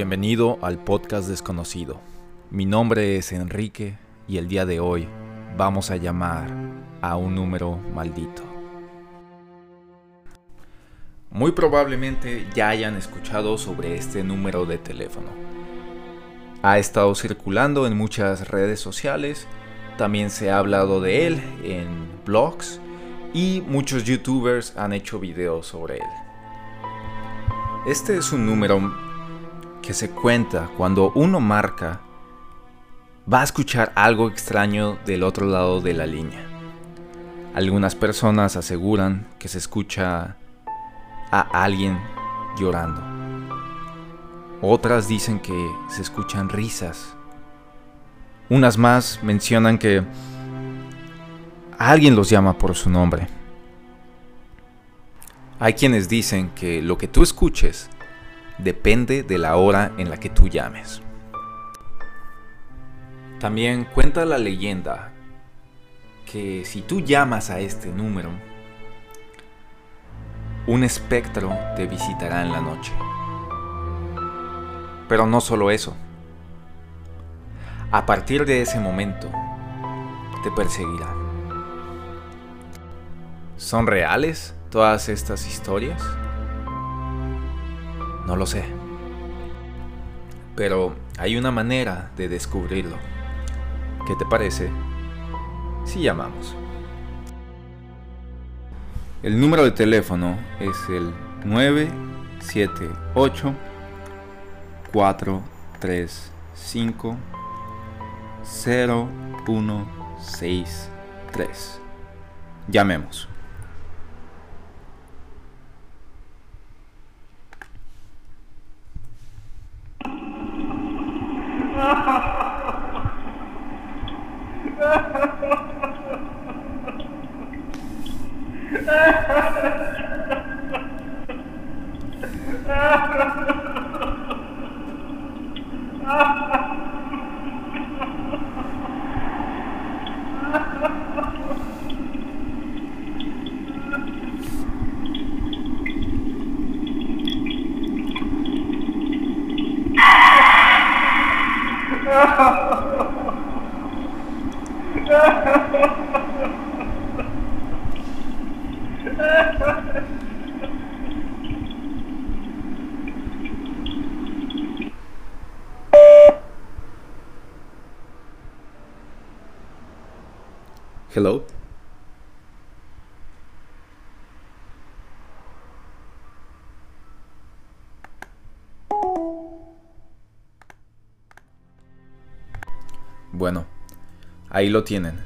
Bienvenido al podcast desconocido. Mi nombre es Enrique y el día de hoy vamos a llamar a un número maldito. Muy probablemente ya hayan escuchado sobre este número de teléfono. Ha estado circulando en muchas redes sociales, también se ha hablado de él en blogs y muchos youtubers han hecho videos sobre él. Este es un número se cuenta cuando uno marca, va a escuchar algo extraño del otro lado de la línea. Algunas personas aseguran que se escucha a alguien llorando. Otras dicen que se escuchan risas. Unas más mencionan que alguien los llama por su nombre. Hay quienes dicen que lo que tú escuches depende de la hora en la que tú llames. También cuenta la leyenda que si tú llamas a este número, un espectro te visitará en la noche. Pero no solo eso. A partir de ese momento, te perseguirá. ¿Son reales? todas estas historias? No lo sé. Pero hay una manera de descubrirlo. ¿Qué te parece si llamamos? El número de teléfono es el 978 435 0163. Llamemos. Hello. Bueno, ahí lo tienen.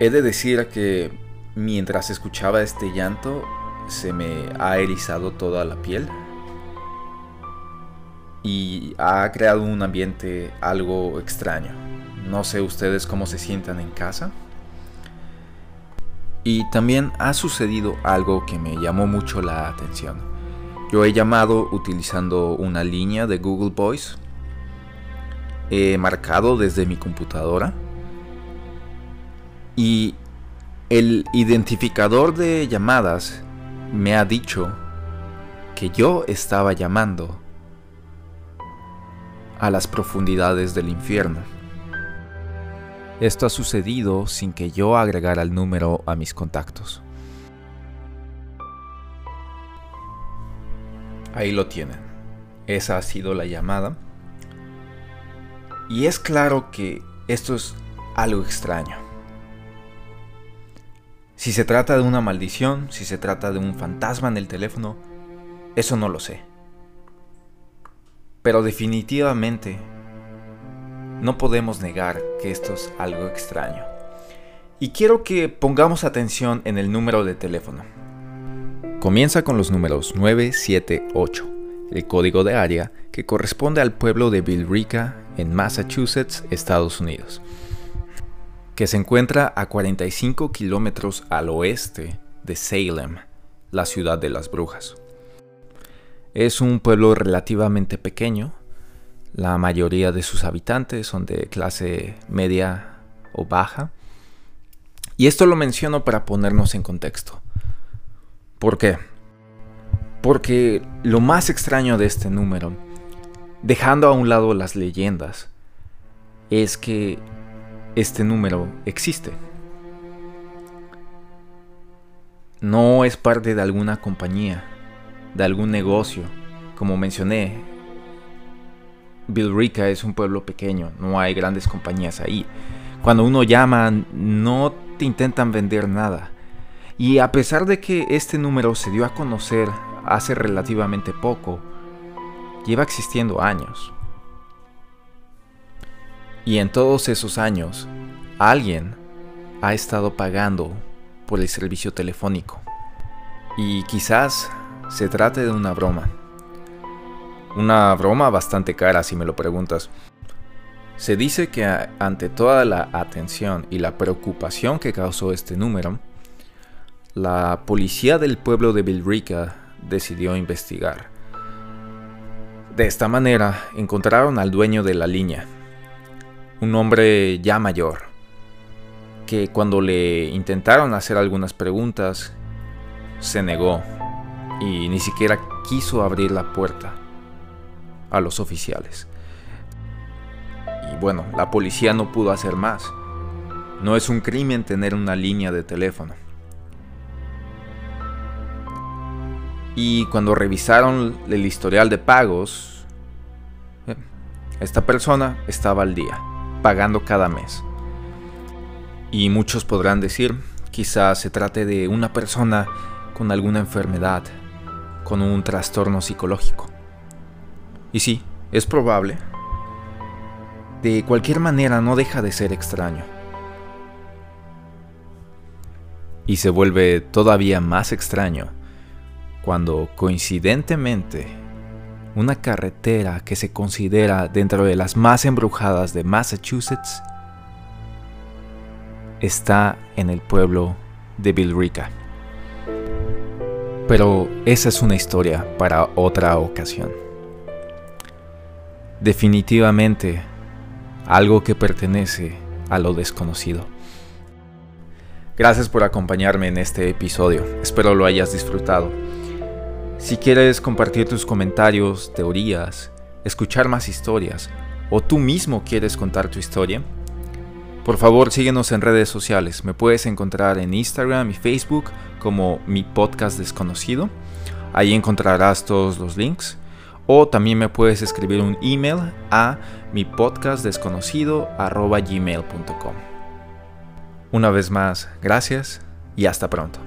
He de decir que mientras escuchaba este llanto se me ha erizado toda la piel y ha creado un ambiente algo extraño. No sé ustedes cómo se sientan en casa. Y también ha sucedido algo que me llamó mucho la atención. Yo he llamado utilizando una línea de Google Voice. He marcado desde mi computadora. Y el identificador de llamadas me ha dicho que yo estaba llamando a las profundidades del infierno. Esto ha sucedido sin que yo agregara el número a mis contactos. Ahí lo tienen. Esa ha sido la llamada. Y es claro que esto es algo extraño. Si se trata de una maldición, si se trata de un fantasma en el teléfono, eso no lo sé. Pero definitivamente no podemos negar que esto es algo extraño. Y quiero que pongamos atención en el número de teléfono. Comienza con los números 978, el código de área que corresponde al pueblo de Billerica en Massachusetts, Estados Unidos, que se encuentra a 45 kilómetros al oeste de Salem, la ciudad de las brujas. Es un pueblo relativamente pequeño, la mayoría de sus habitantes son de clase media o baja. Y esto lo menciono para ponernos en contexto. ¿Por qué? Porque lo más extraño de este número dejando a un lado las leyendas, es que este número existe. No es parte de alguna compañía, de algún negocio. Como mencioné, Rica es un pueblo pequeño, no hay grandes compañías ahí. Cuando uno llama, no te intentan vender nada. Y a pesar de que este número se dio a conocer hace relativamente poco, lleva existiendo años. Y en todos esos años, alguien ha estado pagando por el servicio telefónico. Y quizás se trate de una broma. Una broma bastante cara si me lo preguntas. Se dice que ante toda la atención y la preocupación que causó este número, la policía del pueblo de Billerica decidió investigar. De esta manera encontraron al dueño de la línea, un hombre ya mayor, que cuando le intentaron hacer algunas preguntas, se negó y ni siquiera quiso abrir la puerta a los oficiales. Y bueno, la policía no pudo hacer más. No es un crimen tener una línea de teléfono. Y cuando revisaron el historial de pagos, eh, esta persona estaba al día, pagando cada mes. Y muchos podrán decir, quizás se trate de una persona con alguna enfermedad, con un trastorno psicológico. Y sí, es probable. De cualquier manera no deja de ser extraño. Y se vuelve todavía más extraño cuando coincidentemente una carretera que se considera dentro de las más embrujadas de Massachusetts está en el pueblo de Billerica. Pero esa es una historia para otra ocasión. Definitivamente algo que pertenece a lo desconocido. Gracias por acompañarme en este episodio, espero lo hayas disfrutado. Si quieres compartir tus comentarios, teorías, escuchar más historias, o tú mismo quieres contar tu historia, por favor síguenos en redes sociales. Me puedes encontrar en Instagram y Facebook como mi podcast desconocido. Ahí encontrarás todos los links. O también me puedes escribir un email a mi podcast desconocido. Una vez más, gracias y hasta pronto.